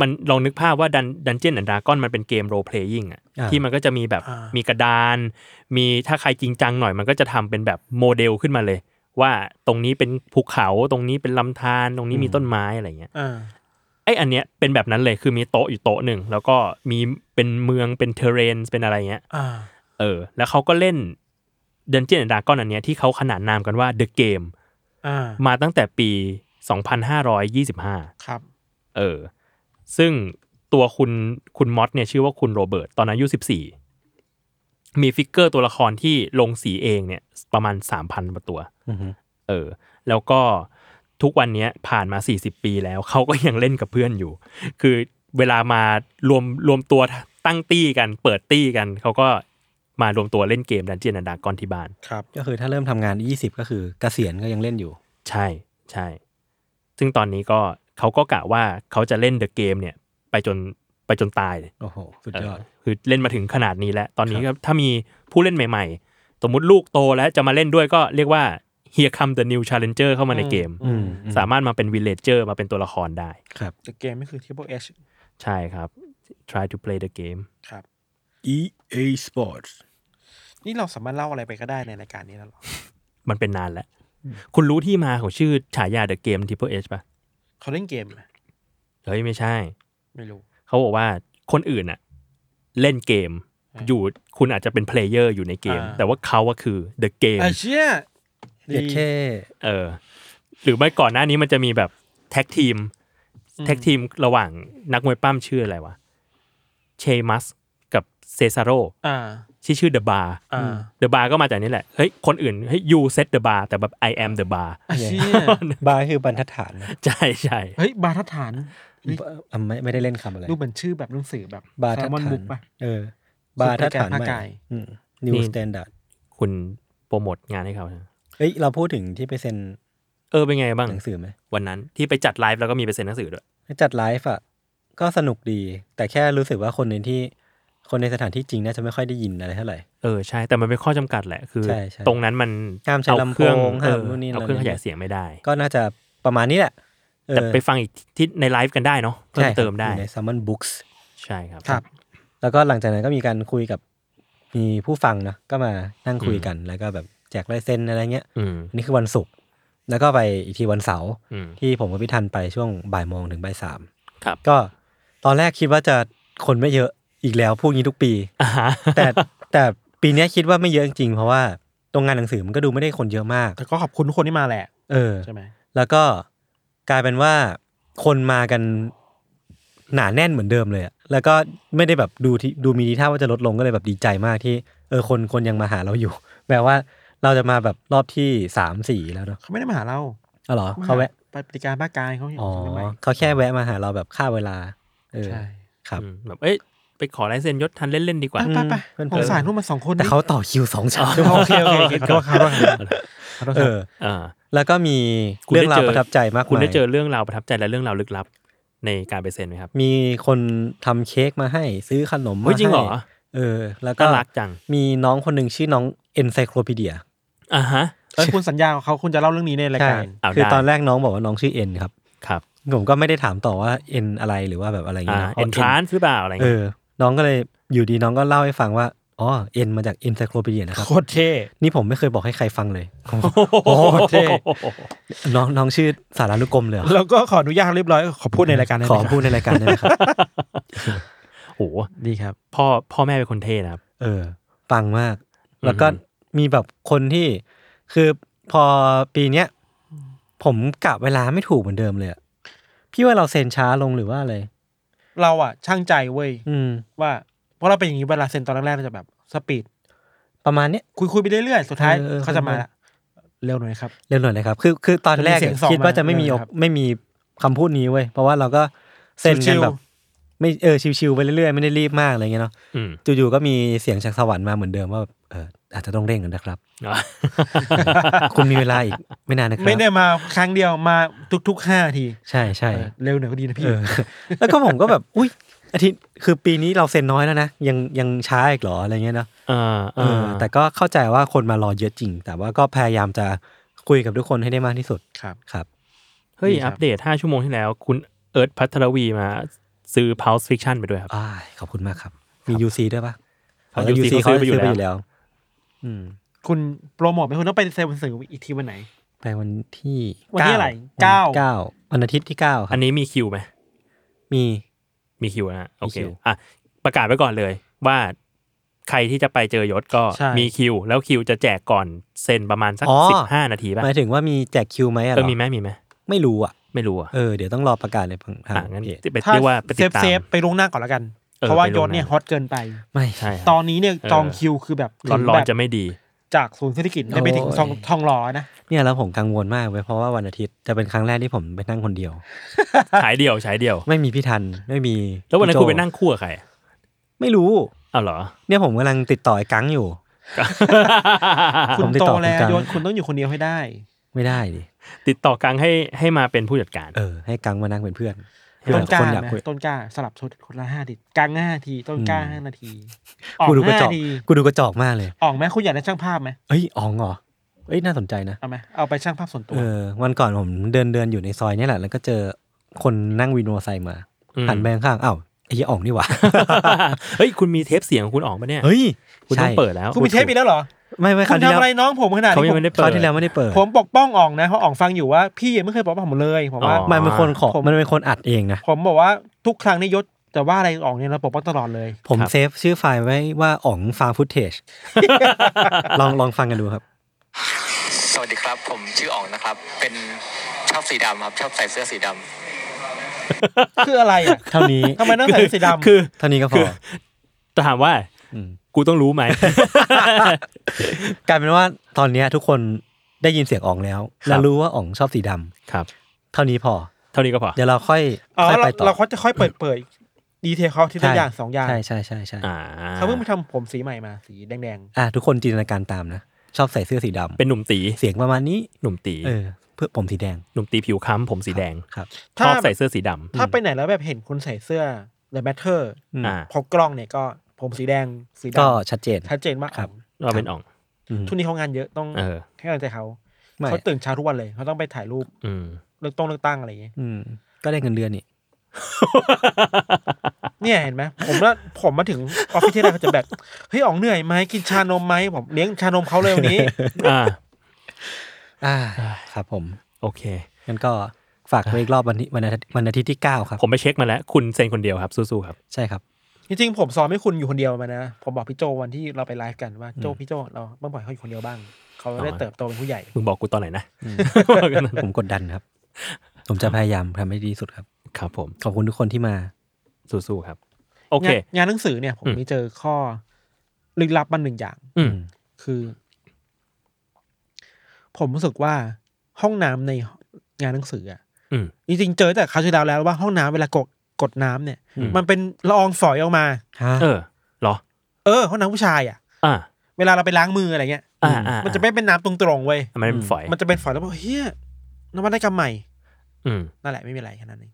มันลองนึกภาพว่า Dun- Dungeon and Dragon มันเป็นเกม role-playing อะอ่าที่มันก็จะมีแบบอ่ามีมีกระดาน มีถ้าใครจริงจังหน่อยมันก็จะทำเป็นแบบโมเดลขึ้นมาเลย ว่าตรงนี้เป็นภูเขาตรงนี้เป็นลำธารตรงนี้มีต้นไม้อะไรเงี้ยอ่าไอ้อันเนี้ยเป็นแบบนั้นเลยคือมีโต๊ะอยู่โต๊ะหนึ่งแล้วก็มีเป็นเมืองเป็น terrain เป็นอะไรเงี้ยอ่าเออ แล้วเขาก็เล่น Dungeons and Dragons อันเนี้ยที่เขาขนานนามกันว่า The Game อ่ามาตั้งแต่ปี 2525 ครับ เออ ซึ่งตัวคุณคุณมอสเนี่ยชื่อว่าคุณโรเบิร์ตตอนอายุสิบสี่มีฟิกเกอร์ตัวละครที่ลงสีเองเนี่ย ประมาณสามพันกว่าตัวอือฮึเออ แล้วก็ทุกวันเนี้ยผ่านมาสี่สิบปีแล้ว เขาก็ยังเล่นกับเพื่อนอยู่ คือเวลามารวมรวมตัวตั้งตี้กัน เปิดตี้กัน เขาก็ มารวมตัวเล่นเกมดันเจียนดากอนที่บ้านครับ ก็คือถ้าเริ่มทำงาน 20 ก็คือเกษียณก็ยังเล่นอยู่ ใช่ใช่ ซึ่งตอนนี้ก็เขาก็กะว่าเขาจะเล่นเดอะเกมเนี่ย ไปจนไปจนตายเลยโอ้โหสุดยอดเออคือเล่นมาถึงขนาดนี้แล้ว ตอนนี้ก็ถ้ามีผู้เล่นใหม่ ๆ สมมุติลูกโตแล้วจะมาเล่นด้วยก็เรียกว่า here come the new challenger เข้ามาในเกมอืมสามารถมาเป็น villager มาเป็นตัวละครได้ครับแต่เกมไม่คือ Triple H ใช่ครับ try to play the game ครับ EA Sports นี่เราสามารถเล่าอะไรไปก็ได้ในรายการนี้แล้วเหรอ มันเป็นนานแล้ว คุณรู้ที่มาของชื่อฉายา the game triple h ป่ะเขาเล่นเกมไหมเฮ้ยไม่ใช่ ไม่รู้ เขาบอกว่าคนอื่นอะเล่นเกมอ่าอยู่คุณอาจจะเป็น player อยู่ในเกมอ่าแต่ว่าเขาอะคือ the game ไอ้เชี่ยเด็ดแค่เออ หรือไม่ก่อนหน้านี้มันจะมีแบบแท็กทีม แท็กทีมระหว่างนักมวยปั้มชื่ออะไรวะ เชมัสกับเซซาโรอ่า ที่ชื่อเดอะบาร์อ่าเดอะบาร์ก็มาจากนี่แหละเฮ้ยคนอื่นเฮ้ยยูเซตเดอะบาร์แต่แบบ I am the bar ไอ้เชี่ยบาร์คือบรรทัดฐานนะใช่ใช่เฮ้ยบาทัดฐานอะไม่ไม่ได้เล่นคำอะไรรูปเหมือนชื่อแบบหนังสือแบบบาร์ทัดมอนฐาบุ๊นกป่ะเออบาร์ทัดฐานภาคใหม่กายอืม New Standard คุณโปรโมทงานให้เขาใช่ไหมเอ้ยเราพูดถึงที่ไปเซ็นเออเป็นไงบ้างหนังสือไหมวันนั้นที่ไปจัดไลฟ์แล้วก็มีไปเซ็นหนังสือด้วยจัดไลฟ์อะก็สนุกดี แต่แค่รู้สึกว่าคนในที่ คนในสถานที่จริงน่าจะไม่ค่อยได้ยินอะไรเท่าไหร่ เออใช่ แต่มันเป็นข้อจำกัดแหละคือ ใช่ใช่ตรงนั้นมันห้ามใช้เอาเครื่องลำโพงเอห้ามอนู่นนี่เอาเครื่องอะไรขยายเสียงไม่ได้ ก็น่าจะประมาณนี้แหละเออแต่ไปฟังอีกที่ในไลฟ์กันได้เนาะเพิ่มใช่ครับเติมได้อยู่ใน Salmon Books ใช่ครับครับ แล้วก็หลังจากนั้นก็มีการคุยกับมีผู้ฟังนะก็มานั่งคุยกันแล้วก็แบบแจกลายเซ็นอะไรเงี้ยอืมอันนี้คือวันศุกร์แล้วก็ไปอีกทีวันเสาร์อืมที่ผมกับพี่ทันไปช่วงบ่ายโมงถึงบ่ายสามครับก็ตอนแรกคิดว่าจะคนไม่เยอะ อีกแล้วพูดงี้ทุกปีอ่าฮะแต่แต่ปีเนี้ยคิดว่าไม่เยอะจริงๆเพราะว่าตรงงานหนังสือมันก็ดูไม่ได้คนเยอะมาก แต่ก็ขอบคุณทุกคนที่มาแหละ เออใช่ไหมแล้วก็กลายเป็นว่าคนมากันหนาแน่นเหมือนเดิมเลยอะแล้วก็ไม่ได้แบบดูที่ดูมีทีท่าว่าจะลดลงก็เลยแบบดีใจมากที่ เออคนคนยังมาหาเราอยู่ แปลว่าเราจะมาแบบรอบที่สามสี่แล้วเนาะเขาไม่ได้มาหาเราอ๋อเหรอเขาแวะไปปฏิการภาคกายเขาอยู่อ๋อใช่ไหมเขาแค่แวะมาหาเราแบบค่าเวลา เออใช่ครับอืมแบบเอ้ย ไปขอลายเซ็นยศทันเล่น ๆ ดีกว่าไปไปเพื่อนๆผมสายนู่นมาสองคนแต่เขาต่อคิวสองชั่วโมงโอเคโอเคโอเคขอโทษครับขอโทษครับขอโทษเอครับออ่าแล้วก็มีคุณเรื่องได้ราวเจอประทับใจมากคุณมายได้เจอเรื่องราวประทับใจและเรื่องราวลึกลับในการไปเซ็นไหมครับ มีคนทำเค้กมาให้ซื้อขนมเฮ้มายจริงเหรอให้เออ แล้วก็น่ารักจัง มีน้องคนหนึ่งชื่อน้องเอนไซโคลพีเดียอ่าฮะเอ้ยคุณสัญญากับเขาคุณจะเล่าเรื่องนี้ในรายใช่การเอาคือได้ตอนแรกน้องบอกว่าน้องชื่อเอ็นครับครับผมก็ไม่ได้ถามต่อว่าเอ็นอะไรหรือว่าแบบอะไรอย่างอ่าเงี้ยเอ็นทรานหรือเปล่าอะไรเอเงี้ยอ น้องก็เลยอยู่ดีน้องก็เล่าให้ฟังว่าอ๋อเอ็นมาจาก encyclopedia นะครับโคตรเท่นี่ผมไม่เคยบอกให้ใครฟังเลยโอ้โหเท่น้องน้องชื่อสารานุกรมเลยเหรอแล้วก็ขออนุญาตเรียบร้อยขอพูดในรายการได้ไหขมอครับพูดในรายการได้ไหมครับโอ้โหดีครับ พ่อพ่อแม่เป็นคนเท่นะครับ เออปังมาก แล้วก็อือหือมีแบบคนที่คือพอปีเนี้ยผมกะเวลาไม่ถูกเหมือนเดิมเลยอะพี่ว่าเราเซ็นช้าลงหรือว่าอะไร เราอะช่างใจเว้ยอืม ว่าเพราะเราเป็นอย่างนี้เวลาเซ็นตอนแรกๆเราจะแบบสปีดประมาณเนี้ย คุยคุยๆไปเรื่อยๆสุดท้ายเออเออ เขาจะมาละเร็วหน่อยครับ เร็วหน่อยนะครับคือคือตอนแรกจะมีเสียอะงสองคิดว่าจะไม่มีมาครับไม่มีคำพูดนี้เว้ยเพราะว่าเราก็เซ็นชิกันวๆ แบบ ไม่เออชิวๆไปเรื่อยๆไม่ได้รีบมากอะไรเงี้ยเนาะอืม จู่ๆก็มีเสียงจากสวรรค์มาเหมือนเดิมว่าแบบเออ อาจจะต้องเร่งกันนะครับอ๋อคุณมีเวลาอีกไม่นานนะครับไม่ได้มาครั้งเดียวมาทุกๆห้าที ใช่ใช่เออเร็วหน่อยก็ดีนะพี่เออแล้วก็ผมก็แบบ อุ้ยอาทิตย์คือปีนี้เราเซ็นน้อยแล้วนะยังยังช้าอีกเหรออะไรเงี้ยเนาะอ่าเออ่าอแต่ก็เข้าใจว่าคนมารอเยอะจริง แต่ว่าก็พยายามจะคุยกับทุกคนให้ได้มากที่สุดครับเฮ้ยครับดีครับอัปเดตห้าชั่วโมงที่แล้ว คุณเอิร์ธพัทรวีมาซื้อ Pulse Fiction ไปด้วยครับอ้ายขอบคุณมากครับ มี UC ด้วยปะครับอ๋อ UC เขาซื้อไปอยู่แล้วอืม คุณโปรโมทไหมคุณต้องไปเซ็นหนังสืออีกทีวันไหน ไปวันที่วันที่อะไรเก้าเก้าเก้าวันอาทิตย์ที่เก้าครัอับนนี้มีคิวไหมมีมีคิวนะโอเคมีคิวอะประกาศไว้ก่อนเลยว่าใครที่จะไปเจอยศก็ใช่มีคิว แล้วคิวจะแจกก่อนเซ็นประมาณสักอ๋อสิบห้านาทีป่ะหมายถึงว่ามีแจกคิวไหมอะเอเหรออมีไหมมีไหมไม่รู้อะ ไม่รู้อะเออเดี๋ยวต้องรอประกาศเลยทางทางอะงั้นเพจไปถ้าเรียกว่าไปเซติฟดตามเซฟไปลวงหน้าก่อนแล้วกัน เออเพราะว่าไปยล่วศงหน้าเนี่ยฮอตเกินไป ไม่ใช่ครับตอนนี้เนี่ยเออจองคิวคือแบบร้อนร้อนแบบจะไม่ดี จากศูนย์เศรษฐกิจได้ไปถึงโอ้ยทองทองหล่อนะเนี่ยแล้วผมกังวลมากเว้ยเพราะว่าวันอาทิตย์จะเป็นครั้งแรกที่ผมไปนั่งคนเดียวฉายเดียวฉายเดียว ไม่มีพี่ทันไม่มี แล้ววันนั้นพี่คุณโจไปนั่งคู่กับใครไม่รู้อ้าวเหรอ เนี่ยผมกำลังติดต่อไอ้กังอยู่คุผณมติดโตต่อแล้วคุณกันยศคุณต้องอยู่คนเดียวให้ได้ ไม่ได้ดิติดต่อกังให้ให้มาเป็นผู้จัดการ เออ ให้กังมานั่งเป็นเพื่อน ต้นกล้าคนอยากนะคุยต้นกล้าสลับชุดคนละห้าทีกลางห้าที ต้นกล้าอืม ห้านาทีออกกูดูกระห้าจอก ทีกูดูกระจอกมากเลย ออกไหมคุณอยากได้ช่างภาพไหมเอ้ยอ๋องเหรอเอ้ยน่าสนใจนะ เอาไหมเอาไปช่างภาพส่วนตัวเออ วันก่อนผมเดินเดินอยู่ในซอยเนี่ยแหละ แล้วก็เจอคนนั่งวินโนไซค์มา อืม หันไปข้างๆอ้าวไอ้ยี่อ๋องนี่หว่า เฮ้ย คุณมีเทปเสียงของคุณออกมาเนี่ย เฮ้ย คุณต้องใช่เปิดแล้วคุณมีเทปอีกแล้วเหรอไม่ไม่คคุราวณที่ทำแล้วอะไรน้องผมขนาดเขานี้ยังผมไม่ได้คเปิราวดที่แล้วไม่ได้เปิด ผมปกป้องอ่องนะเพราะอ่องฟังอยู่ว่าพี่ยังไม่เคยปกป้องผมเลยผมว่าอ๋อมันเป็นคนขอผมมันเป็นคนอัดเองนะผมบอกว่าทุกครั้งในยศจะว่าอะไรอ่องเนี่ยเราปกป้องตลอดเลย ผมครับเซฟชื่อไฟล์ไว้ว่าอ๋องฟาร์ฟุตเทจลองลองฟังกันดูครับ สวัสดีครับ ผมชื่ออ๋องนะครับ เป็นชอบสีดำครับ ชอบใส่เสื้อสีดำคืออะไรอะเท่านี้ทำไมต้องใส่สีดำคือเท่านี้ก็พคืออจะถามว่าม กูต้องรู้ไหมกลายเป็นว่าตอนเนี้ยทุกคนได้ยินเสียงอ๋องแล้วครับแล้วรู้ว่าอ๋องชอบสีดำครับ เท่านี้พอ เท่านี้ก็พอ เดี๋ยวเราค่อยอ๋อค่อยเราไปต่อเราเขาจะค่อยเปิดเผยดีเทลเขาทีละอย่างสองอย่างใช่ใช่ใช่ใช่อ่าเขาเพิ่งไปทำผมสีใหม่มาสีแดงอะทุกคนจินตนาการตามนะ ชอบใส่เสื้อสีดำเป็นหนุ่มตีเสียงประมาณนี้ หนุ่มตีเออ เพื่อผมสีแดงหนุ่มตีผิวค้ำผมสีแดงครับๆถ้าชอบใส่เสื้อสีดำถ้าไปไหนแล้วแบบเห็นคุณใส่เสื้อ The Matter อืม อ่าพอกล้องเนี่ยก็ ผมสีแดงสีดก็ชัดเจนำชัดเจนมากครับ เราเป็นอ่องอืมช่วงนี้เขางานเยอะต้องเออ ให้กำลังใจเขาไม่ เขาตื่นเช้าทุกวันเลยเขาต้องไปถ่ายรูปอืม เลือกต้องเลือกตั้งอะไรอย่างเงี้ยอืม ก็ได้เงินเดือนนี่ เนี่ยเห็นไหมผมว่าผมมาถึงออฟฟิศที่ไรเขาจะแบบเฮ้ยอ๋องเหนื่อยไหมกินชานมไหมผมเลี้ยงชานมเขาเลยวันนี้ อ่า อ่า ครับผม โอเค งั้นก็ฝากไว้อีกรอบวันนี้วันอาทิตย์วันอาทิตย์ที่เก้าครับ ผมไปเช็คมาแล้ว คุณเซ็นคนเดียวครับ สู้ๆครับ ใช่ครับ จริงๆผมสอนให้คุณอยู่คนเดียวมานะ ผมบอกพี่โจวันที่เราไปไลฟ์กันว่าโจพี่โจเราต้องปล่อยเขาอยู่คนเดียวบ้าง เขาได้อ๋อเติบโตเป็นผู้ใหญ่ มึงบอกกูตอนไหนนะ ผมกดดันครับ ผมจะพยายามทำให้ดีที่สุดครับ ครับผม ขอบคุณทุกคนที่มาสู้ๆครับ โอเค งานงานหนังสือเนี่ยผมอืมมีเจอข้อลึกลับมันหนึ่งอย่าง อืมคือ ผมรู้สึกว่าห้องน้ำในงานหนังสืออะอืมจริงๆเจอแต่คราวที่แล้วแล้วว่าห้องน้ำเวลากด กดน้ำเนี่ยอืมมันเป็นละอองฝอยออกมาฮะเออเหรอ เออห้องน้ำผู้ชายอะอ่าเวลาเราไปล้างมืออะไรเงี้ยอ่าอ่ามันจะไม่เป็นน้ำตรงๆเว้ยอ่ามันเป็นฝอย มันจะเป็นฝอยแล้วบอกเฮียนวัตกรรมใหม่อืมนั่นแหละไม่มีอะไรแค่นั้นเอง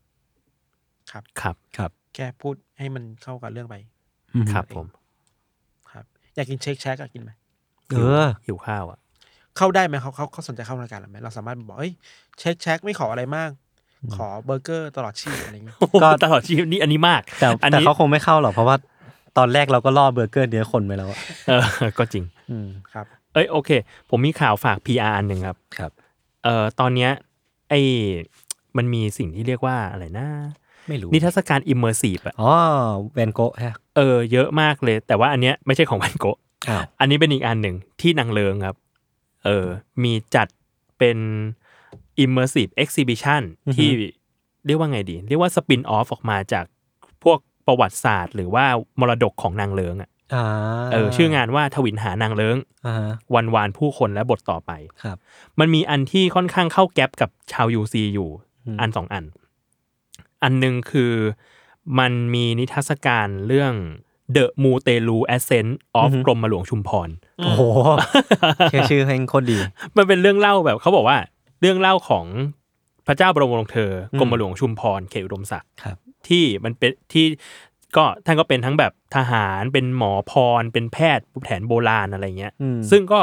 ครับครับ แค่พูดให้มันเข้ากับเรื่องไปครับผม ครับ อยากกินเชคแชกอะกินไหมเออหิวข้าวอะ เข้าได้ไหมเขาเขาเขาสนใจเข้ารายการเราไหมเราสามารถบอกเอ้ยเชคแชกไม่ขออะไรมาก ขอเบอร์เกอร์ตลอดชีพอะไรเงี้ยก็ตลอดชีวิตนี่อันนี้มาก แต่อันแต่นี้เขาคงไม่เข้าหรอกเพราะว่าตอนแรกเราก็ล่อเบอร์เกอร์เนื้อคนไปแล้วอะเออก็จริง อืมครับ เอ้ยโอเค ผมมีข่าวฝาก PR อันหนึ่งครับครับเอ่อตอนเนี้ยไอ้มันมีสิ่งที่เรียกว่าอะไรนะไม่รู้นิทรรศการ immersive อะอ๋อแวนโกะฮะเออเยอะมากเลย แต่ว่าอันเนี้ยไม่ใช่ของวันโกะอ้าวอันนี้เป็นอีกอันหนึ่งที่นางเลิงครับ เออมีจัดเป็น immersive exhibition ที่เรียกว่าไงดี เรียกว่าสปินออฟออกมาจากพวกประวัติศาสตร์ หรือว่ามรดกของนางเลิงอะอ่าเออชื่องานว่าทวินหานางเลิงอ่าฮะวันวานผู้คนและบทต่อไปครับ มันมีอันที่ค่อนข้างเข้าแก๊ปกับชาว UC อยู่ อันสองอัน อันหนึ่งคือมันมีนิทรรศการเรื่อง The m u t e l u Ascent of กรมหลวงชุมพร โอ้โหแค่ชื่อเพลงโคตรดี มันเป็นเรื่องเล่าแบบเขาบอกว่า เรื่องเล่าของพระเจ้าบรมวงศ์เธอกรมหลวงชุมพรเขตอุดมศักดิ์ครับที่มันเป็นที่ก็ท่านก็เป็นทั้งแบบทหารเป็นหมอพรเป็นแพทย์แผนโบราณอะไรเงี้ยอืมซึ่งก็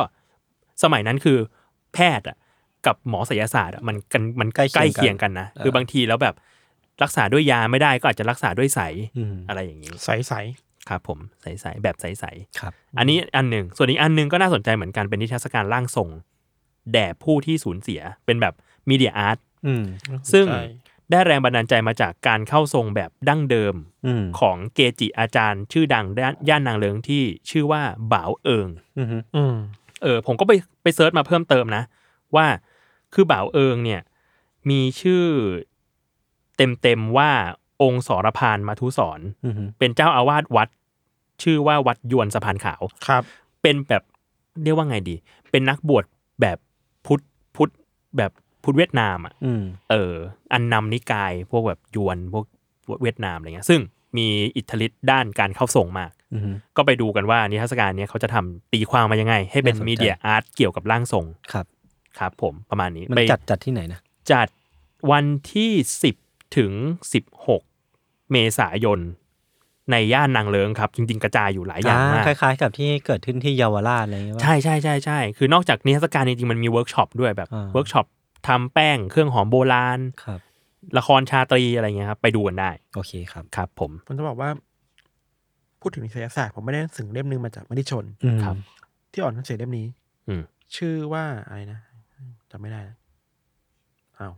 สมัยนั้นคือแพทย์อะกับหมอศิลศาสตร์อะมันกันมันใกล้เคียงกันใกล้เคียงกันนะเออคือบางทีแล้วแบบรักษาด้วยยาไม่ได้ก็อาจจะรักษาด้วยใสอืมอะไรอย่างนี้ใสใสครับผมใสๆแบบใสๆครับ อันนี้อันหนึ่งส่วนอีกอันหนึ่งก็น่าสนใจเหมือนกันเป็นนิทรรศการร่างทรง แด่ผู้ที่สูญเสียเป็นแบบมีเดียอาร์ตอืมซึ่งใช่ได้แรงบันดาลใจมาจากการเข้าทรงแบบดั้งเดิมอืมของเกจิอาจารย์ชื่อดังด้านย่านนางเลิงที่ชื่อว่าบ่าวเอิงอืมอืมเออผมก็ไปไปเซิร์ชมาเพิ่มเติมนะ ว่าคือบ่าวเอิงเนี่ย มีชื่อเต็มๆว่าองค์สรพานมาทุสอนอืมเป็นเจ้าอาวาสวัด ชื่อว่าวัดยวนสะพานขาวครับ เป็นแบบเรียกว่าไงดี เป็นนักบวชแบบพุทธพุทธ แบบพุทธเวียดนามอะอืมเออ อันนำนิกายพวกแบบยวนพวกเวียดนามอะไรเงี้ย ซึ่งมีอิทธิฤทธิ์ด้านการเข้าทรงมากอืมก็ไปดูกันว่านิทรรศการเนี้ยเขาจะทำตีความมายังไง ให้เป็นน่าสนใจ media art เกี่ยวกับร่างทรงครับ ครับผมประมาณนี้มันไปจัดจัดที่ไหนนะ จัดวันที่สิบถึงสิบหกเมษายน ในย่านนางเลิงครับจริง ๆ กระจายอยู่หลายอย่างมากคล้ายๆ กับที่เกิดขึ้นที่เยาวราชอะไรอย่างเงี้ยใช่ใช่ใช่ใช่คือนอกจากนิทรรศการจริงๆมันมีเวิร์กช็อปด้วยแบบอ่าเวิร์กช็อปทำแป้งเครื่องหอมโบราณครับละครชาตรีอะไรเงี้ยครับไปดูกันได้โอเคครับครับ ผมผมจะบอกว่า พูดถึงนิสยศาสตร์ผมไม่ได้หนังสือเล่มหนึ่งมาจากมติชนอืมครับ ที่อ่อนหนังสือเล่มนี้ อืมชื่อว่าอะไรนะจำไม่ได้นะอ้าว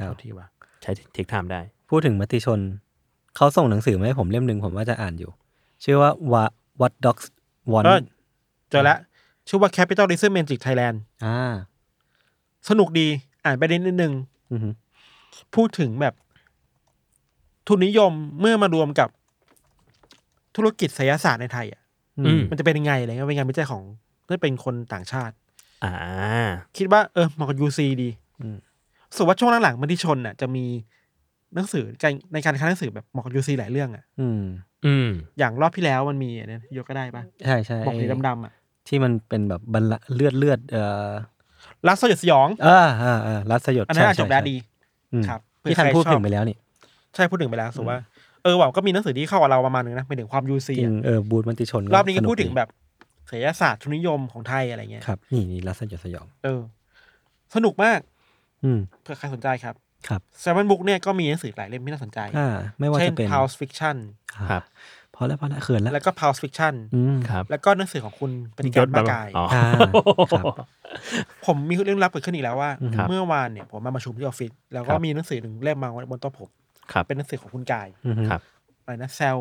ครับโทษทีว่ะใช้เทคไทม์ได้ พูดถึงมติชน เขาส่งหนังสือมาให้ผมเล่มหนึ่งผมว่าจะอ่านอยู่ ชื่อว่า What What Dogs Want เออเจอแล้วชื่อว่า Capitalism Magic Thailand อ่า สนุกดีอ่านไปได้นิดนึงอืมพูดถึงแบบทุนนิยมเมื่อมารวมกับธุรกิจไสยศาสตร์ในไทยอะอืมมันจะเป็นยังไงอะไรเงี้ยเป็นงานวิจัยของนั่นเป็นคนต่างชาติ อ่า คิดว่าเออเหมาะกับยูซีดีอืมส่วนว่าช่วงหลังๆมันที่ชนน่ะ จะมี หนังสือการในการค้าหนังสือแบบเหมาะกับยูซีหลายเรื่องอะอืม อืม อย่างรอบที่แล้วมันมีอันนี้ยกก็ได้ปะใช่ใช่บอกสีดำๆอะที่มันเป็นแบบบรรละเลือดเลือดเอ่อรักสยดสยองอ่าอ่าอ่ารัดสยดอันนั้นอ่านใช่จบแล้วใช่ดีอืมครับที่ท่านเผื่อใครพูดชอบถึงไปแล้วนี่ใช่พูดถึงไปแล้วสุว่าเออว่าก็มีหนังสือที่เข้ากับเราประมาณนึงนะเป็นถึงความยูซีจริงเออบูธมติชนรอบนี้ก็สพูดถึงดีแบบศิลปศาสตร์ทุนนิยมของไทยอะไรเงี้ยครับนี่นี่รัดสยดสยอง เออ สนุกมาก อืมเผื่อใครสนใจครับ ครับ Salmon Books เนี่ยก็มีหนังสือหลายเล่มที่น่าสนใจอ่าไม่ว่าเช่นจะเป็น Pulse Fiction ครับพอแล้วพอแล้วเขินแล้ว แล้วก็ Pulse Fiction อืมครับแล้วก็หนังสือของคุณปฏิการมากายอ๋ออ่าครับผมมีเรื่องลับเกิดขึ้นอีกแล้วว่าครับเมื่อวานเนี่ยผมมาประชุมที่ออฟฟิศแล้วคก็รับมีหนังสือหนึ่งเล่มมาบนโต๊ะผมครับเป็นหนังสือของคุณกายอืมครับอะไรนะเซล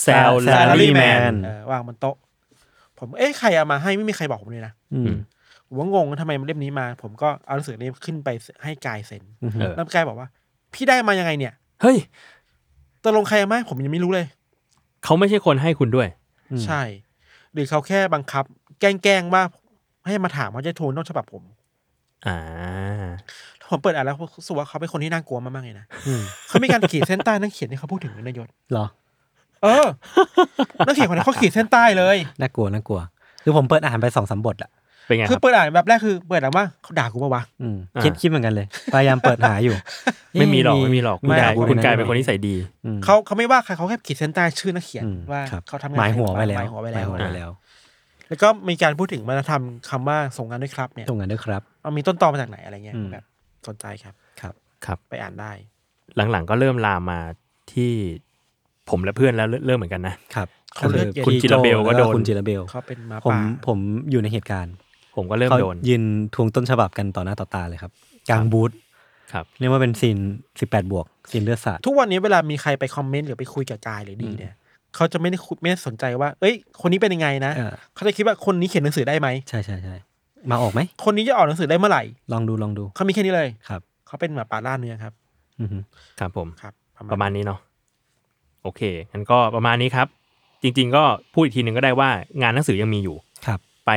แซล Salary ลารีแมน Man เออวางบนโต๊ะ ผมเอ๊ะใครเอามาให้ไม่มีใครบอกผมเลยนะอืมผม ว่างงว่าทำไมเล่มนี้มา ผมก็เอาหนังสือเล่มขึ้นไปให้กายเซ็นอืมเออแล้วกายบอกว่า พี่ได้มายังไงเนี่ย เฮ้ยตกลงใครเอามาให้ผมยังไม่รู้เลย เขาไม่ใช่คนให้คุณด้วยอืมใช่ หรือเขาแค่บังคับ แกล้งๆว่าให้มาถามว่าจะโทนต้องฉบับผม อ่า ผมเปิดอ่านแล้วรู้สึกว่าเขาเป็นคนที่น่ากลัวมากๆเลยนะอืมเขามีการขีดเส้นใต้นักเขียนที่เขาพูดถึงนายศเหรอ เออ นักเขียนคนนี้เขาขีดเส้นใต้เลย น่ากลัวน่ากลัว คือผมเปิดอ่านไปสองสามบทอะ เป็นไงคืคอรับเปิดอ่านแบบแรกคือเปิดอ่านว่าเขาด่ากูปะวะอืมอ่าคิดคิดเหมือนกันเลย พยายามเปิดหาอยู่ ไม่มีหรอกไม่มีหรอกคุณไม่กายพูดคุณกายะเป็นคนนิสัยดีอืมเขาเขาไม่ว่าใครเขาแค่ขีดเส้นใต้ชื่อนักเขียนอืมว่าครับเขาทำงานหมายหัวไว้แล้วหมายหัวไว้แล้วหมายหัวไว้แล้ว แล้วก็มีการพูดถึงวัฒนธรรมคำว่าส่งงานด้วยครับเนี่ยตรงกันด้วยครับมันมีต้นตอมาจากไหนอะไรเงี้ยอืมแบบสนใจครับครับครับไปอ่านได้ หลังๆก็เริ่มลามมาที่ผมและเพื่อนแล้วเริ่มเหมือนกันนะครับเขาเลือดเย็นคุณจิราเบลก็โดนคุณจิราเบลเขาเป็นหมาผมป่าผมอยู่ในเหตุการณ์ ผมก็เริ่มเขาโดนยืนทวงต้นฉบับกันต่อหน้าต่อตาเลยครับกลางบูธครับเรียกว่าเป็นซีนสิบแปดบวกซีนเลือดสาดทุกวันนี้เวลามีใครไปคอมเมนต์หรือไปคุยกับกายหรือดีเนี่ยเขาจะไม่ได้คุยไม่ได้สนใจว่า เอ้ย คนนี้เป็นยังไงนะเออเขาจะคิดว่าคนนี้เขียนหนังสือได้ไหมใช่ใช่ใช่มาออกไหมคนนี้จะออกหนังสือได้เมื่อไหร่ลองดูลองดูเขามีแค่นี้เลยครับเขาเป็นหมาป่าล่าเนื้อครับอือฮึครับผมครับประมาณนี้เนาะโอเคงั้นก็ประมาณนี้ครับ จริง ๆ ก็พูดอีกทีหนึ่งก็ได้ว่างานหนังสือยังมีอยู่ครับ ไป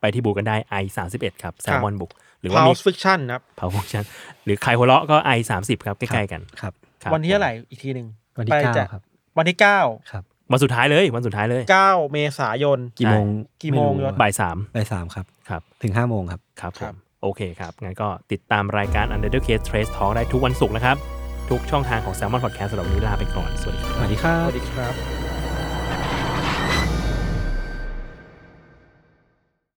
ไปที่บูธกันได้ i 3 1ครับแซลมอนบุกหรือว่าพาวมีส์ฟิคชั่นนะครับเผาฟงชันหรือใครหัวเราะก็ i 3 0ครับใกล้ๆกันครับครับวันที่เท่าไหร่อีกทีหนึ่งวันที่ไปเก้าจะครับวันที่เก้าครับวันสุดท้ายเลยวันสุดท้ายเลยเก้าเมษายนกี่โมงกี่โมงไรู้ยศบ่ายสามบ่ายสามครับครับถึงห้าโมงครับครับผครัมบโอเคครับ งั้นก็ติดตามรายการ Under the Case Trace Talk ได้ทุกวันศุกร์นะครับ ทุกช่องทางของ Salmon Podcast สำหรับวันนี้ลาไปก่อน สวัสดีครับ สวัสดีครัสบวัสดีครับ